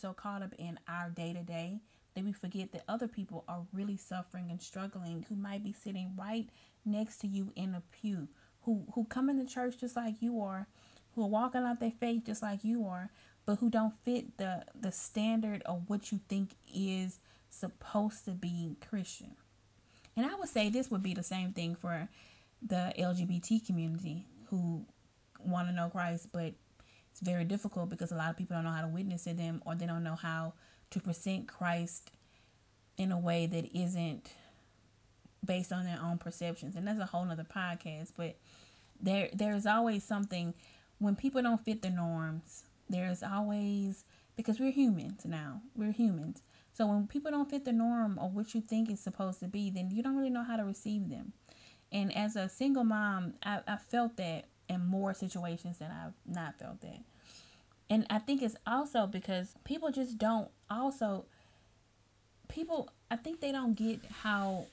so caught up in our day to day that we forget that other people are really suffering and struggling who might be sitting right next to you in a pew, who who come into church just like you are, who are walking out their faith just like you are, but who don't fit the the standard of what you think is supposed to be Christian. And I would say this would be the same thing for the LGBT community who want to know Christ, but very difficult because a lot of people don't know how to witness to them or they don't know how to present Christ in a way that isn't based on their own perceptions. And that's a whole nother podcast. But there there's always something when people don't fit the norms, there's always because we're humans now. We're humans. So when people don't fit the norm or what you think is supposed to be, then you don't really know how to receive them. And as a single mom, I, I felt that in more situations than I've not felt that. And I think it's also because people just don't also people I think they don't get how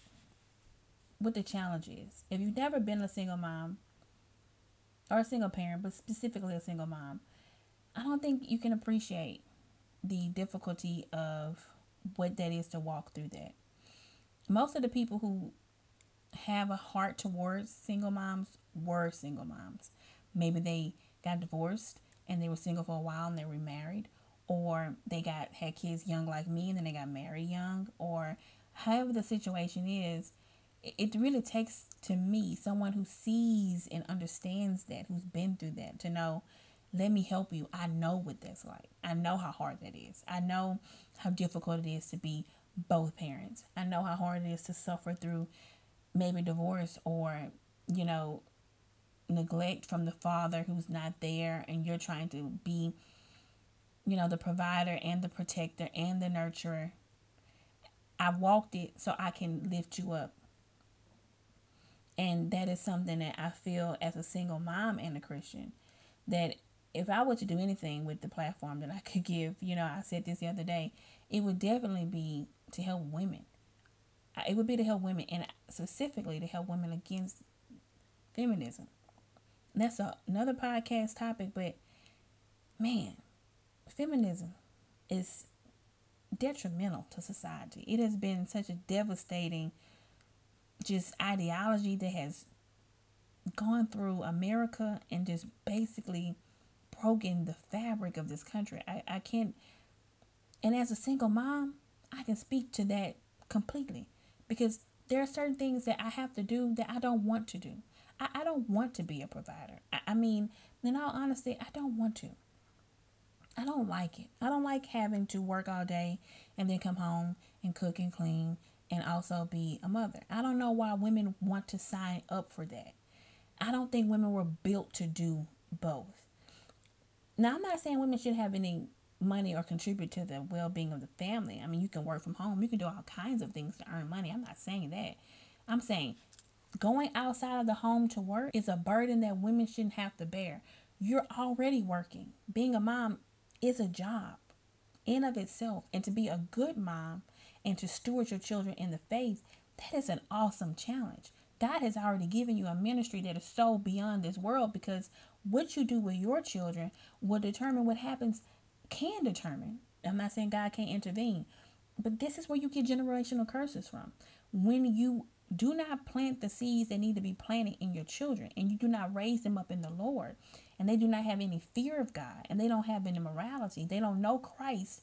what the challenge is. If you've never been a single mom or a single parent, but specifically a single mom, I don't think you can appreciate the difficulty of what that is to walk through that. Most of the people who have a heart towards single moms were single moms. Maybe they got divorced and they were single for a while and they remarried, or they got had kids young like me and then they got married young, or however the situation is. It really takes to me someone who sees and understands that, who's been through that, to know let me help you. I know what that's like. I know how hard that is. I know how difficult it is to be both parents. I know how hard it is to suffer through maybe divorce or, you know, neglect from the father who's not there and you're trying to be you know the provider and the protector and the nurturer. I walked it so i can lift you up. And that is something that i feel as a single mom and a christian that if i were to do anything with the platform that i could give you know i said this the other day it would definitely be to help women. It would be to help women and specifically to help women against feminism that's a, another podcast topic, but man, feminism is detrimental to society. It has been such a devastating just ideology that has gone through America and just basically broken the fabric of this country. I, I can't and as a single mom, I can speak to that completely because there are certain things that I have to do that I don't want to do. I, I don't want to be a provider. I, I mean, in all honesty, I don't want to. I don't like it. I don't like having to work all day and then come home and cook and clean and also be a mother. I don't know why women want to sign up for that. I don't think women were built to do both. Now, I'm not saying women should have any money or contribute to the well being of the family. I mean, you can work from home, you can do all kinds of things to earn money. I'm not saying that. I'm saying Going outside of the home to work is a burden that women shouldn't have to bear. You're already working. Being a mom is a job in of itself. And to be a good mom and to steward your children in the faith, that is an awesome challenge. God has already given you a ministry that is so beyond this world because what you do with your children will determine what happens, can determine. I'm not saying God can't intervene, but this is where you get generational curses from. When you do not plant the seeds that need to be planted in your children, and you do not raise them up in the Lord, and they do not have any fear of God, and they don't have any morality, they don't know Christ,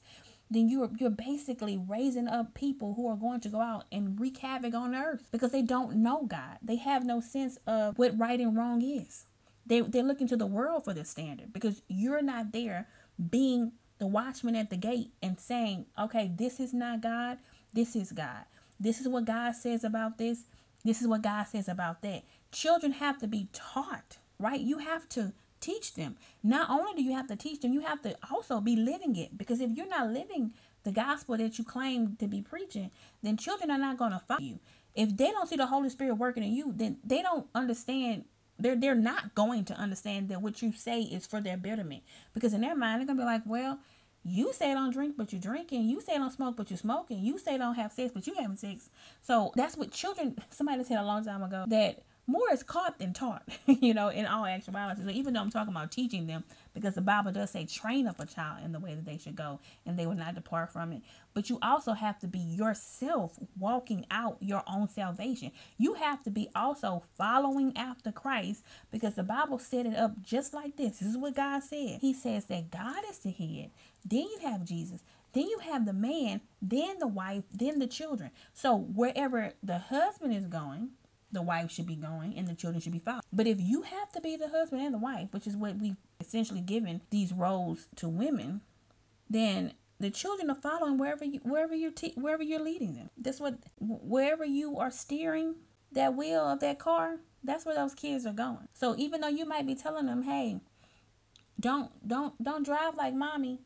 then you're you're basically raising up people who are going to go out and wreak havoc on earth because they don't know God. They have no sense of what right and wrong is. They they're looking to the world for the standard because you're not there being the watchman at the gate and saying, okay, this is not God, this is God. This is what God says about this. This is what God says about that. Children have to be taught, right? You have to teach them. Not only do you have to teach them, you have to also be living it. Because if you're not living the gospel that you claim to be preaching, then children are not going to follow you. If they don't see the Holy Spirit working in you, then they don't understand. They're they're not going to understand that what you say is for their betterment. Because in their mind, they're gonna be like, well, you say don't drink, but you're drinking. You say don't smoke, but you're smoking. You say don't have sex, but you having sex. So that's what children. Somebody said a long time ago that more is caught than taught, you know, in all actuality. So even though I'm talking about teaching them, because the Bible does say train up a child in the way that they should go and they will not depart from it. But you also have to be yourself walking out your own salvation. You have to be also following after Christ because the Bible set it up just like this. This is what God said. He says that God is the head. Then you have Jesus. Then you have the man, then the wife, then the children. So wherever the husband is going, the wife should be going and the children should be following. But if you have to be the husband and the wife, which is what we've essentially given these roles to women, then the children are following wherever you wherever you're te- wherever you're leading them. That's what wherever you are steering that wheel of that car, that's where those kids are going. So even though you might be telling them, "Hey, don't don't don't drive like mommy.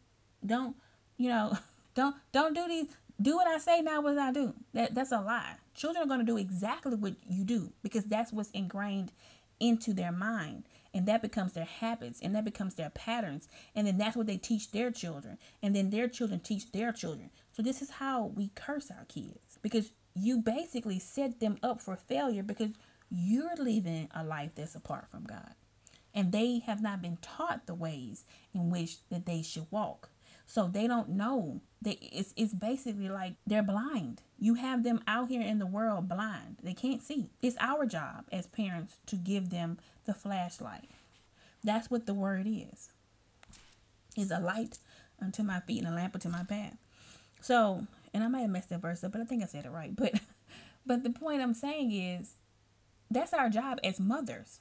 Don't, you know, don't don't do these do what I say, not what I do. That that's a lie. Children are going to do exactly what you do because that's what's ingrained into their mind. And that becomes their habits and that becomes their patterns. And then that's what they teach their children. And then their children teach their children. So this is how we curse our kids because you basically set them up for failure because you're living a life that's apart from god. And they have not been taught the ways in which that they should walk so they don't know. They it's it's basically like they're blind. You have them out here in the world blind. They can't see. It's our job as parents to give them the flashlight. That's what the word is. Is a light unto my feet and a lamp unto my path. So, and I might have messed that verse up, but I think I said it right. But but the point I'm saying is that's our job as mothers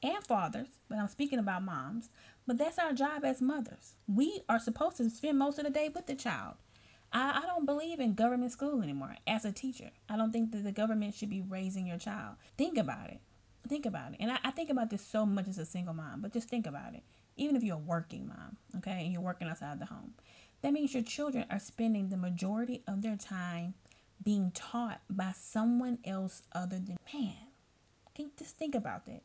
and fathers, but I'm speaking about moms. But that's our job as mothers. We are supposed to spend most of the day with the child. I, I don't believe in government school anymore as a teacher. I don't think that the government should be raising your child. Think about it. Think about it. And I, I think about this so much as a single mom, but just think about it. Even if you're a working mom, okay, and you're working outside the home, that means your children are spending the majority of their time being taught by someone else other than man. Can just think about that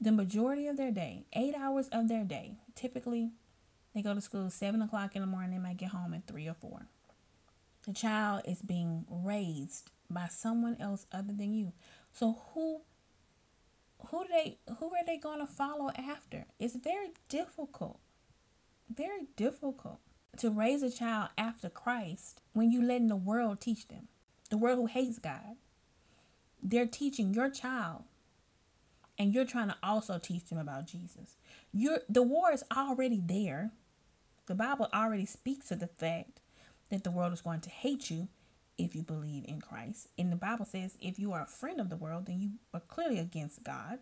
the majority of their day, eight hours of their day, typically they go to school seven o'clock in the morning, they might get home at three or four. The child is being raised by someone else other than you. So who who they who are they going to follow after? It's very difficult. Very difficult to raise a child after Christ when you letting the world teach them. The world who hates God. They're teaching your child and you're trying to also teach them about Jesus. You're the war is already there. The Bible already speaks of the fact that the world is going to hate you if you believe in Christ. And the Bible says if you are a friend of the world, then you are clearly against God.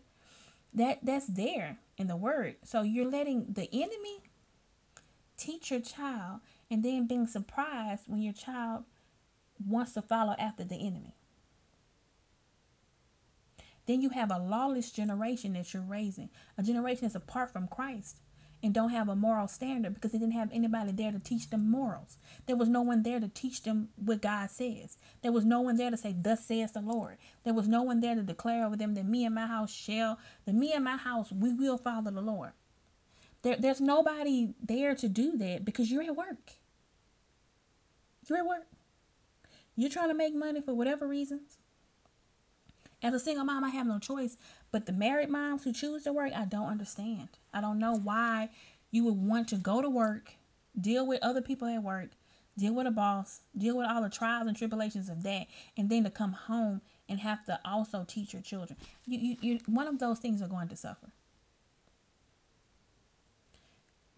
That that's there in the word. So you're letting the enemy teach your child and then being surprised when your child wants to follow after the enemy. Then you have a lawless generation that you're raising, a generation that's apart from Christ and don't have a moral standard because they didn't have anybody there to teach them morals. There was no one there to teach them what God says. There was no one there to say, Thus says the Lord. There was no one there to declare over them that me and my house shall, that me and my house, we will follow the Lord. There, there's nobody there to do that because you're at work. You're at work. You're trying to make money for whatever reasons. As a single mom, I have no choice. But the married moms who choose to work, I don't understand. I don't know why you would want to go to work, deal with other people at work, deal with a boss, deal with all the trials and tribulations of that, and then to come home and have to also teach your children. You, you, you one of those things are going to suffer.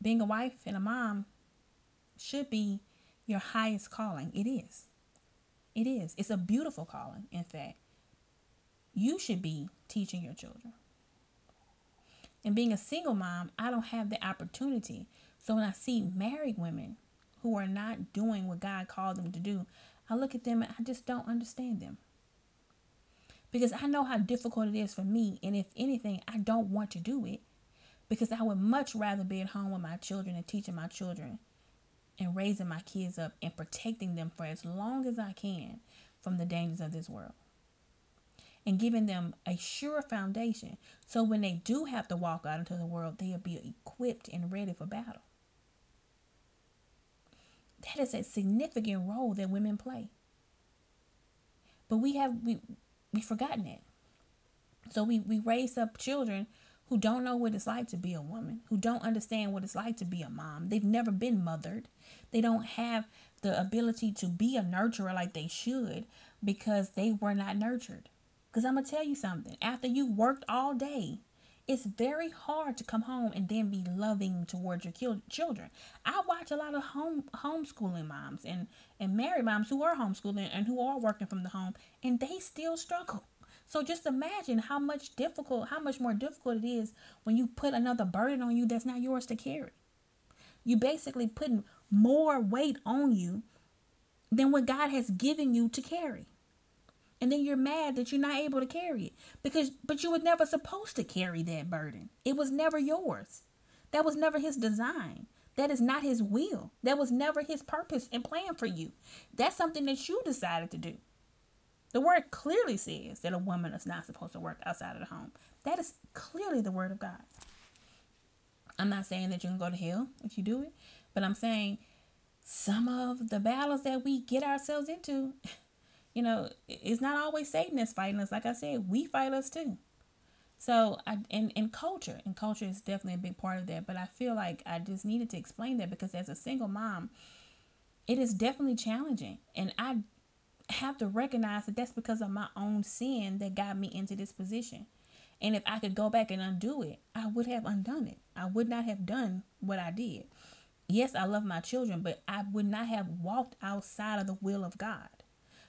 Being a wife and a mom should be your highest calling. It is. It is. It's a beautiful calling, in fact you should be teaching your children. And being a single mom, I don't have the opportunity. So when I see married women who are not doing what God called them to do, I look at them and I just don't understand them. Because I know how difficult it is for me. And if anything, I don't want to do it because I would much rather be at home with my children and teaching my children and raising my kids up and protecting them for as long as I can from the dangers of this world and giving them a sure foundation so when they do have to walk out into the world, they'll be equipped and ready for battle. That is a significant role that women play. But we have we we've forgotten it. So we, we raise up children who don't know what it's like to be a woman, who don't understand what it's like to be a mom. They've never been mothered. They don't have the ability to be a nurturer like they should because they were not nurtured. Because I'm going to tell you something after you worked all day, it's very hard to come home and then be loving towards your children. I watch a lot of home homeschooling moms and and married moms who are homeschooling and who are working from the home and they still struggle. So just imagine how much difficult, how much more difficult it is when you put another burden on you that's not yours to carry. You basically putting more weight on you than what God has given you to carry. And then you're mad that you're not able to carry it because but you were never supposed to carry that burden. It was never yours. That was never his design. That is not his will. That was never his purpose and plan for you. That's something that you decided to do. The word clearly says that a woman is not supposed to work outside of the home. That is clearly the word of God. I'm not saying that you can go to hell if you do it, but I'm saying some of the battles that we get ourselves into, you know, it's not always Satan that's fighting us. Like I said, we fight us too. So, I, and, and culture, and culture is definitely a big part of that. But I feel like I just needed to explain that because as a single mom, it is definitely challenging. And I have to recognize that that's because of my own sin that got me into this position. And if I could go back and undo it, I would have undone it. I would not have done what I did. Yes, I love my children, but I would not have walked outside of the will of God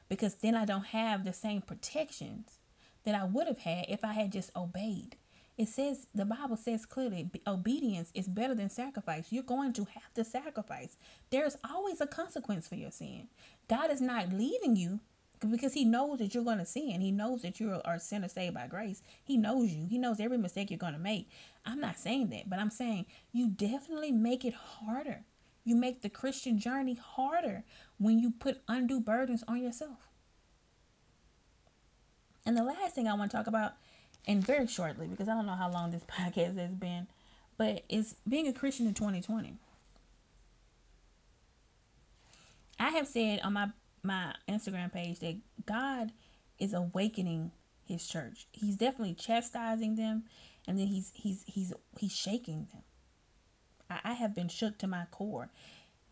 because then I don't have the same protections that I would have had if I had just obeyed. It says, the Bible says clearly, obedience is better than sacrifice. You're going to have to sacrifice. There's always a consequence for your sin. God is not leaving you because he knows that you're going to sin. He knows that you are a sinner saved by grace. He knows you. He knows every mistake you're going to make. I'm not saying that, but I'm saying you definitely make it harder. You make the Christian journey harder when you put undue burdens on yourself. And the last thing I want to talk about and very shortly because I don't know how long this podcast has been, but it's being a Christian in 2020. I have said on my my Instagram page that God is awakening his church. He's definitely chastising them and then he's he's he's he's shaking them. I, have been shook to my core.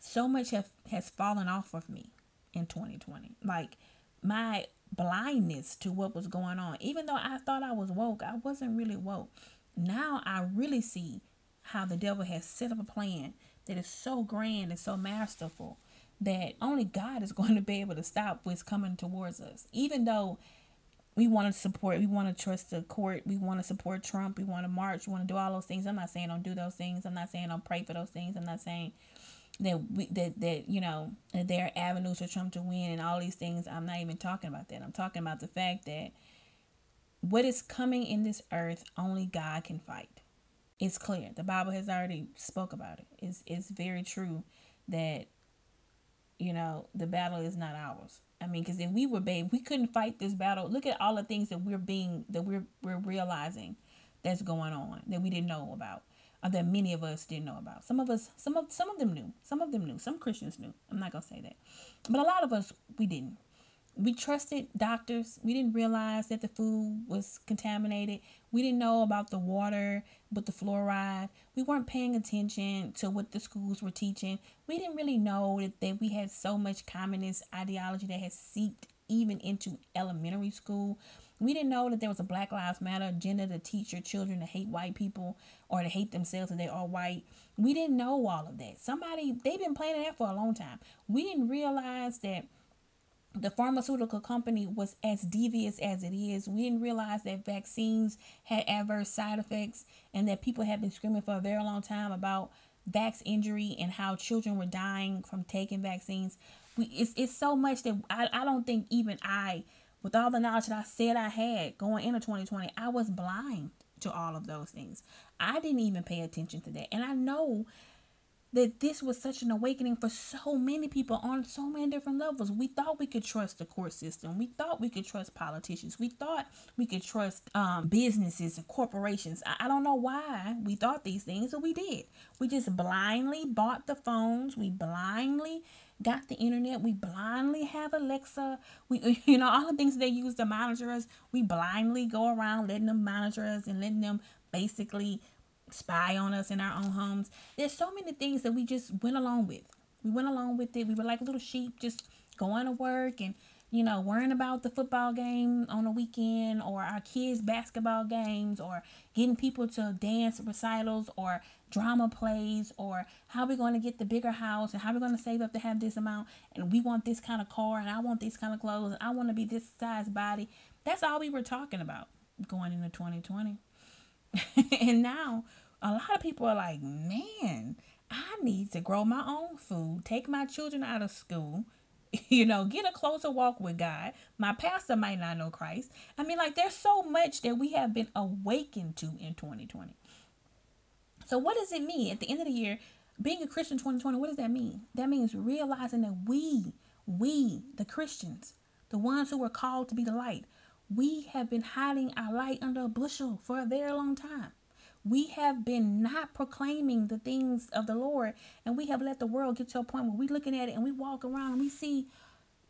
So much have has fallen off of me in 2020. Like my blindness to what was going on. Even though I thought I was woke, I wasn't really woke. Now I really see how the devil has set up a plan that is so grand and so masterful that only God is going to be able to stop what's coming towards us. Even though we want to support, we want to trust the court, we want to support Trump, we want to march, we want to do all those things. I'm not saying don't do those things. I'm not saying don't pray for those things. I'm not saying that we that that you know that there are avenues for Trump to win and all these things. I'm not even talking about that. I'm talking about the fact that what is coming in this earth only God can fight. It's clear. The Bible has already spoke about it. It's it's very true that you know the battle is not ours. I mean, because if we were babe, we couldn't fight this battle. Look at all the things that we're being that we're we're realizing that's going on that we didn't know about or that many of us didn't know about. Some of us, some of some of them knew. Some of them knew. Some Christians knew. I'm not gonna say that, but a lot of us we didn't. We trusted doctors. We didn't realize that the food was contaminated. We didn't know about the water with the fluoride. We weren't paying attention to what the schools were teaching. We didn't really know that, that we had so much communist ideology that has seeped even into elementary school. We didn't know that there was a Black Lives Matter agenda to teach your children to hate white people or to hate themselves if they are white. We didn't know all of that. Somebody, they've been planning that for a long time. We didn't realize that the pharmaceutical company was as devious as it is. We didn't realize that vaccines had adverse side effects and that people had been screaming for a very long time about vax injury and how children were dying from taking vaccines. We, it's, it's so much that I, I don't think even I with all the knowledge that I said I had going into 2020, I was blind to all of those things. I didn't even pay attention to that. And I know that this was such an awakening for so many people on so many different levels. We thought we could trust the court system. We thought we could trust politicians. We thought we could trust um, businesses and corporations. I, I don't know why we thought these things, but we did. We just blindly bought the phones. We blindly got the internet. We blindly have Alexa. We, you know, all the things they use to monitor us. We blindly go around letting them monitor us and letting them basically spy on us in our own homes. There's so many things that we just went along with. We went along with it. We were like little sheep just going to work and, you know, worrying about the football game on the weekend or our kids' basketball games or getting people to dance recitals or drama plays or how we're going to get the bigger house and how we're going to save up to have this amount and we want this kind of car and I want these kind of clothes and I want to be this size body. That's all we were talking about going into 2020. and now a lot of people are like, man, I need to grow my own food, take my children out of school, you know, get a closer walk with God. My pastor might not know Christ. I mean, like, there's so much that we have been awakened to in 2020. So, what does it mean at the end of the year? Being a Christian 2020, what does that mean? That means realizing that we, we, the Christians, the ones who were called to be the light, we have been hiding our light under a bushel for a very long time. We have been not proclaiming the things of the Lord, and we have let the world get to a point where we're looking at it and we walk around and we see,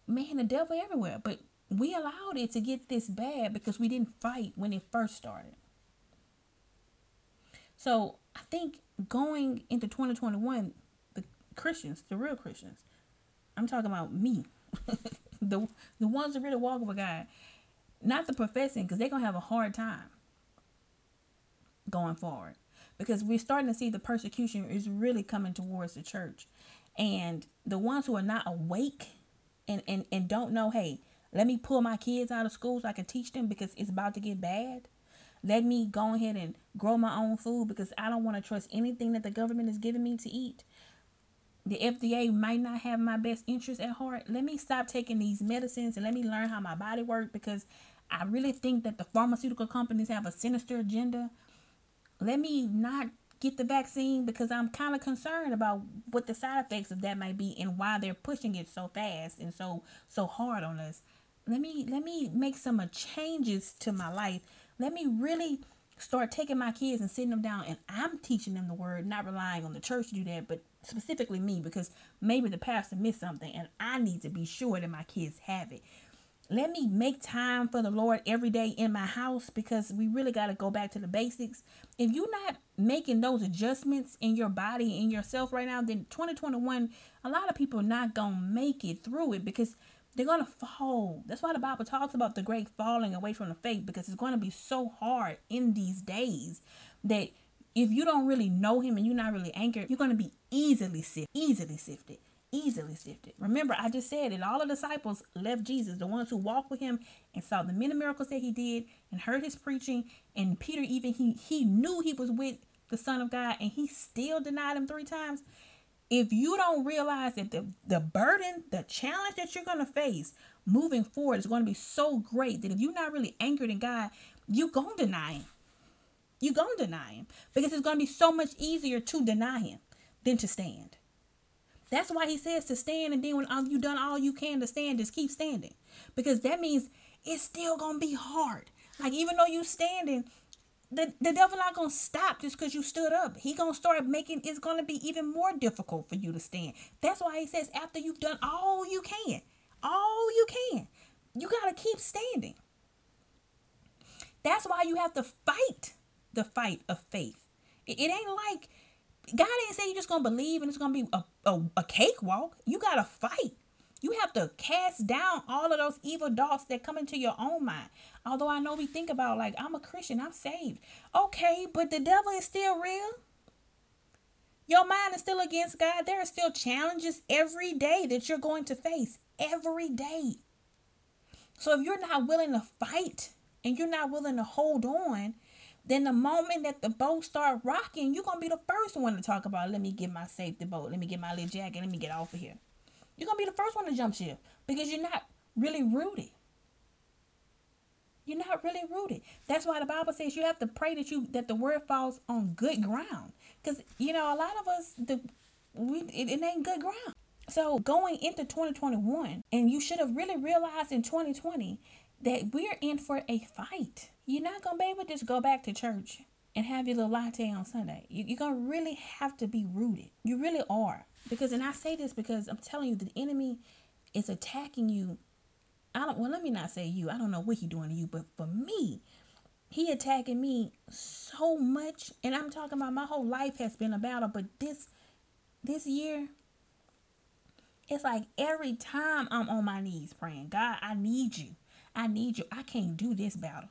man, the devil everywhere. But we allowed it to get this bad because we didn't fight when it first started. So I think going into 2021, the Christians, the real Christians, I'm talking about me, the the ones that really walk with God, not the professing because they're going to have a hard time going forward. Because we're starting to see the persecution is really coming towards the church. And the ones who are not awake and and, and don't know hey let me pull my kids out of school so i can teach them because it's about to get bad. Let me go ahead and grow my own food because i don't want to trust anything that the government is giving me to eat. The FDA might not have my best interest at heart. Let me stop taking these medicines and let me learn how my body works because I really think that the pharmaceutical companies have a sinister agenda. Let me not get the vaccine because I'm kind of concerned about what the side effects of that might be and why they're pushing it so fast and so so hard on us. Let me let me make some changes to my life. Let me really start taking my kids and sitting them down and I'm teaching them the word, not relying on the church to do that, but specifically me because maybe the pastor missed something and I need to be sure that my kids have it. Let me make time for the Lord every day in my house because we really got to go back to the basics. If you're not making those adjustments in your body in yourself right now, then 2021, a lot of people are not going to make it through it because they're going to fall. That's why the Bible talks about the great falling away from the faith because it's going to be so hard in these days that if you don't really know him and you're not really anchored, you're going to be easily sifted, easily sifted, easily sifted. Remember, I just said that all the disciples left Jesus, the ones who walked with him and saw the many miracles that he did and heard his preaching. And Peter, even he he knew he was with the Son of God, and he still denied him three times. If you don't realize that the, the burden, the challenge that you're going to face moving forward is going to be so great that if you're not really anchored in God, you're going to deny him you're going to deny him because it's going to be so much easier to deny him than to stand. That's why he says to stand, and then when you've done all you can to stand, just keep standing. Because that means it's still to be hard. Like, even though you standing, the, the devil not to stop just because you stood up. He to start making, it's to be even more difficult for you to stand. That's why he says after you've done all you can, all you can, you got to keep standing. That's why you have to fight the fight of faith. It, it ain't like God ain't say you're just gonna believe and it's gonna be a, a, a cakewalk. You gotta fight. You have to cast down all of those evil thoughts that come into your own mind. Although I know we think about like I'm a Christian, I'm saved. Okay, but the devil is still real. Your mind is still against God. There are still challenges every day that you're going to face. Every day. So if you're not willing to fight and you're not willing to hold on, then the moment that the boat start rocking, you're gonna be the first one to talk about. Let me get my safety boat. Let me get my little jacket. Let me get off of here. You're gonna be the first one to jump ship because you're not really rooted. You're not really rooted. That's why the Bible says you have to pray that you that the word falls on good ground. Because you know a lot of us the we it, it ain't good ground. So going into 2021, and you should have really realized in 2020 that we're in for a fight. You're not gonna be able to just go back to church and have your little latte on Sunday. You, are gonna really have to be rooted. You really are. Because and I say this because I'm telling you the enemy is attacking you. I don't well let me not say you. I don't know what he's doing to you, but for me, he attacking me so much. And I'm talking about my whole life has been a battle, but this this year it's like every time I'm on my knees praying, God, I need you. I need you. I can't do this battle.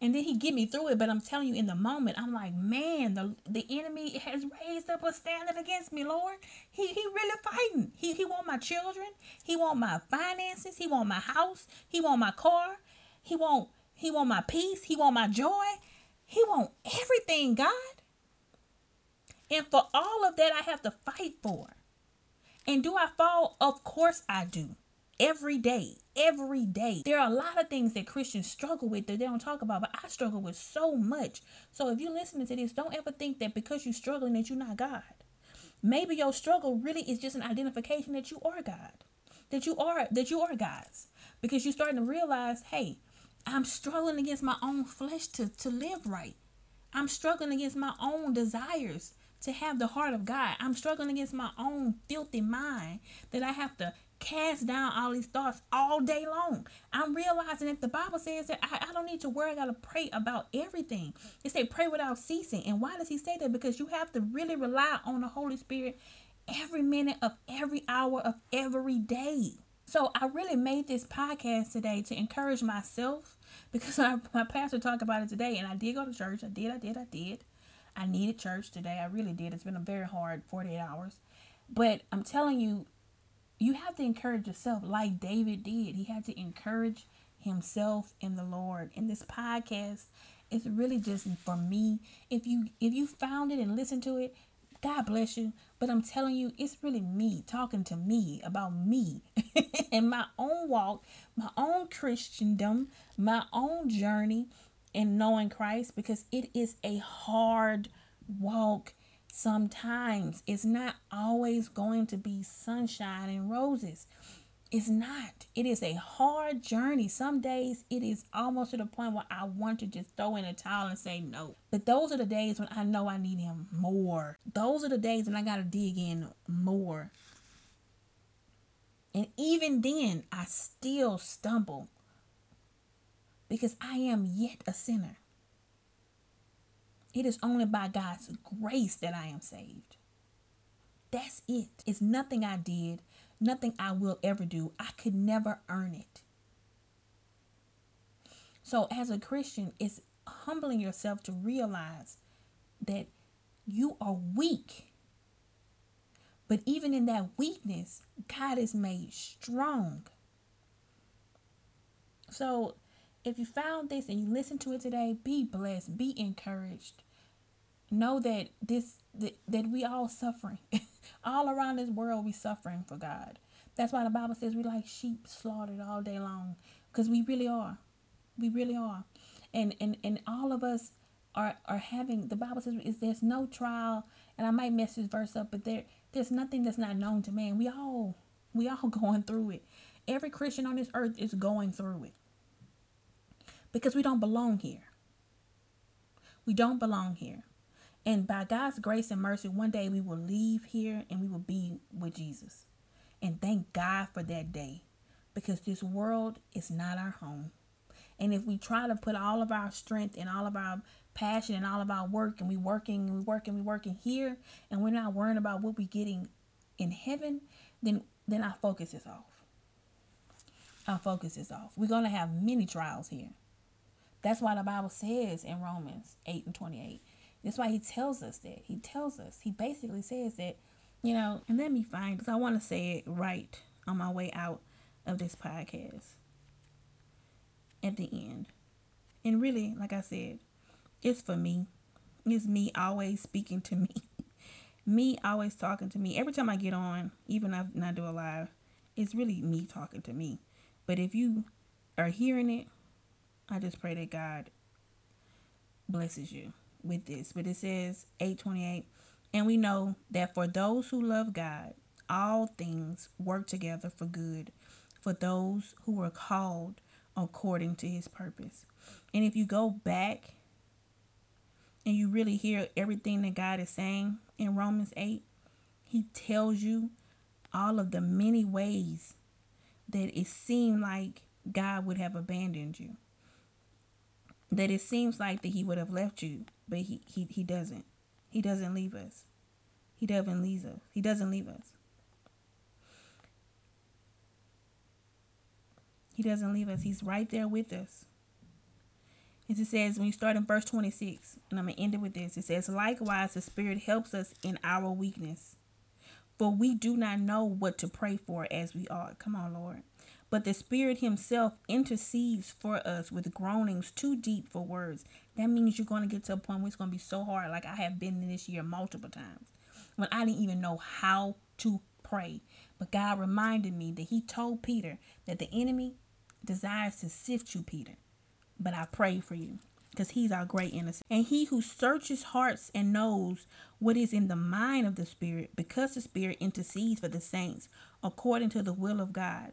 And then he get me through it. But I'm telling you, in the moment, I'm like, man, the the enemy has raised up a standard against me, Lord. He he really fighting. He he want my children. He want my finances. He want my house. He want my car. He want he want my peace. He want my joy. He want everything, God. And for all of that, I have to fight for. And do I fall? Of course I do. Every day, every day. There are a lot of things that Christians struggle with that they don't talk about, but I struggle with so much. So if you're listening to this, don't ever think that because you're struggling that you're not God. Maybe your struggle really is just an identification that you are God. That you are that you are God's. Because you're starting to realize, hey, I'm struggling against my own flesh to, to live right. I'm struggling against my own desires to have the heart of God. I'm struggling against my own filthy mind that I have to cast down all these thoughts all day long. I'm realizing that the Bible says that I, I don't need to worry, I gotta pray about everything. It say pray without ceasing. And why does he say that? Because you have to really rely on the Holy Spirit every minute of every hour of every day. So I really made this podcast today to encourage myself because I, my pastor talked about it today and I did go to church. I did, I did, I did. I needed church today. I really did. It's been a very hard 48 hours. But I'm telling you, you have to encourage yourself like David did. He had to encourage himself in the Lord. And this podcast is really just for me. If you if you found it and listened to it, God bless you. But I'm telling you, it's really me talking to me about me and my own walk, my own Christendom, my own journey in knowing Christ because it is a hard walk sometimes. It's not always going to be sunshine and roses. It's not. It is a hard journey. Some days it is almost to the point where I want to just throw in a towel and say no. But those are the days when I know I need him more. Those are the days when I got to dig in more. And even then, I still stumble because I am yet a sinner. It is only by God's grace that I am saved. That's it. It's nothing I did, nothing I will ever do. I could never earn it. So, as a Christian, it's humbling yourself to realize that you are weak. But even in that weakness, God is made strong. So, if you found this and you listened to it today, be blessed, be encouraged. Know that this that, that we all suffering. all around this world we suffering for God. That's why the Bible says we like sheep slaughtered all day long. Because we really are. We really are. And and and all of us are are having the Bible says is there's no trial, and I might mess this verse up, but there there's nothing that's not known to man. We all we all going through it. Every Christian on this earth is going through it because we don't belong here. We don't belong here. And by God's grace and mercy, one day we will leave here and we will be with Jesus. And thank God for that day because this world is not our home. And if we try to put all of our strength and all of our passion and all of our work and we working and we working and we working here and we're not worrying about what we're getting in heaven, then then our focus is off. Our focus is off. We're gonna have many trials here. That's why the Bible says in Romans 8 and 28. That's why he tells us that. He tells us, he basically says that, you know, and let me find, because I want to say it right on my way out of this podcast at the end. And really, like I said, it's for me. It's me always speaking to me. me always talking to me. Every time I get on, even if I do a live, it's really me talking to me. But if you are hearing it I just pray that God blesses you with this. But it says 828 And we know that for those who love God, all things work together for good for those who are called according to his purpose. And if you go back and you really hear everything that God is saying in Romans 8, he tells you all of the many ways that it seemed like God would have abandoned you. That it seems like that he would have left you, but he, he, he doesn't. He doesn't leave us. He doesn't leave us. He doesn't leave us. He doesn't leave us. He's right there with us. As it says, when you start in verse 26, and I'm going to end it with this it says, Likewise, the Spirit helps us in our weakness. For we do not know what to pray for as we ought. Come on, Lord. But the Spirit Himself intercedes for us with groanings too deep for words. That means you're going to get to a point where it's going to be so hard, like I have been this year multiple times, when I didn't even know how to pray. But God reminded me that He told Peter that the enemy desires to sift you, Peter. But I pray for you because he's our great innocent. And he who searches hearts and knows what is in the mind of the Spirit, because the Spirit intercedes for the saints according to the will of God.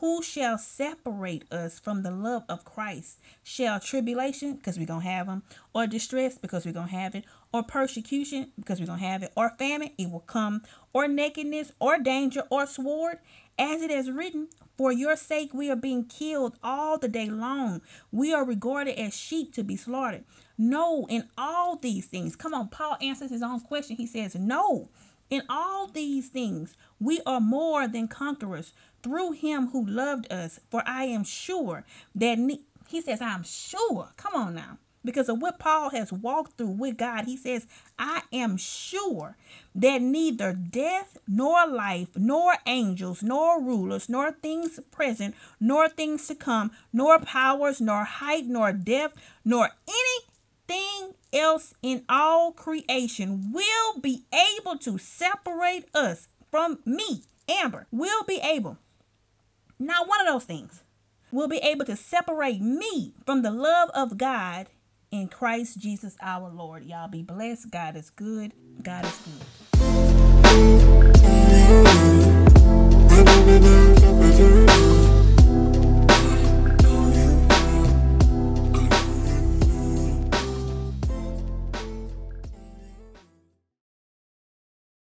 Who shall separate us from the love of Christ? Shall tribulation, because we're going to have them, or distress, because we're going to have it, or persecution, because we're going to have it, or famine, it will come, or nakedness, or danger, or sword? As it is written, For your sake we are being killed all the day long. We are regarded as sheep to be slaughtered. No, in all these things. Come on, Paul answers his own question. He says, No, in all these things we are more than conquerors through him who loved us. For I am sure that ne- he says, I'm sure. Come on now. Because of what Paul has walked through with God, he says, I am sure that neither death, nor life, nor angels, nor rulers, nor things present, nor things to come, nor powers, nor height, nor depth, nor anything else in all creation will be able to separate us from me, Amber, will be able not one of those things will be able to separate me from the love of God in Christ Jesus our Lord. Y'all be blessed. God is good. God is good.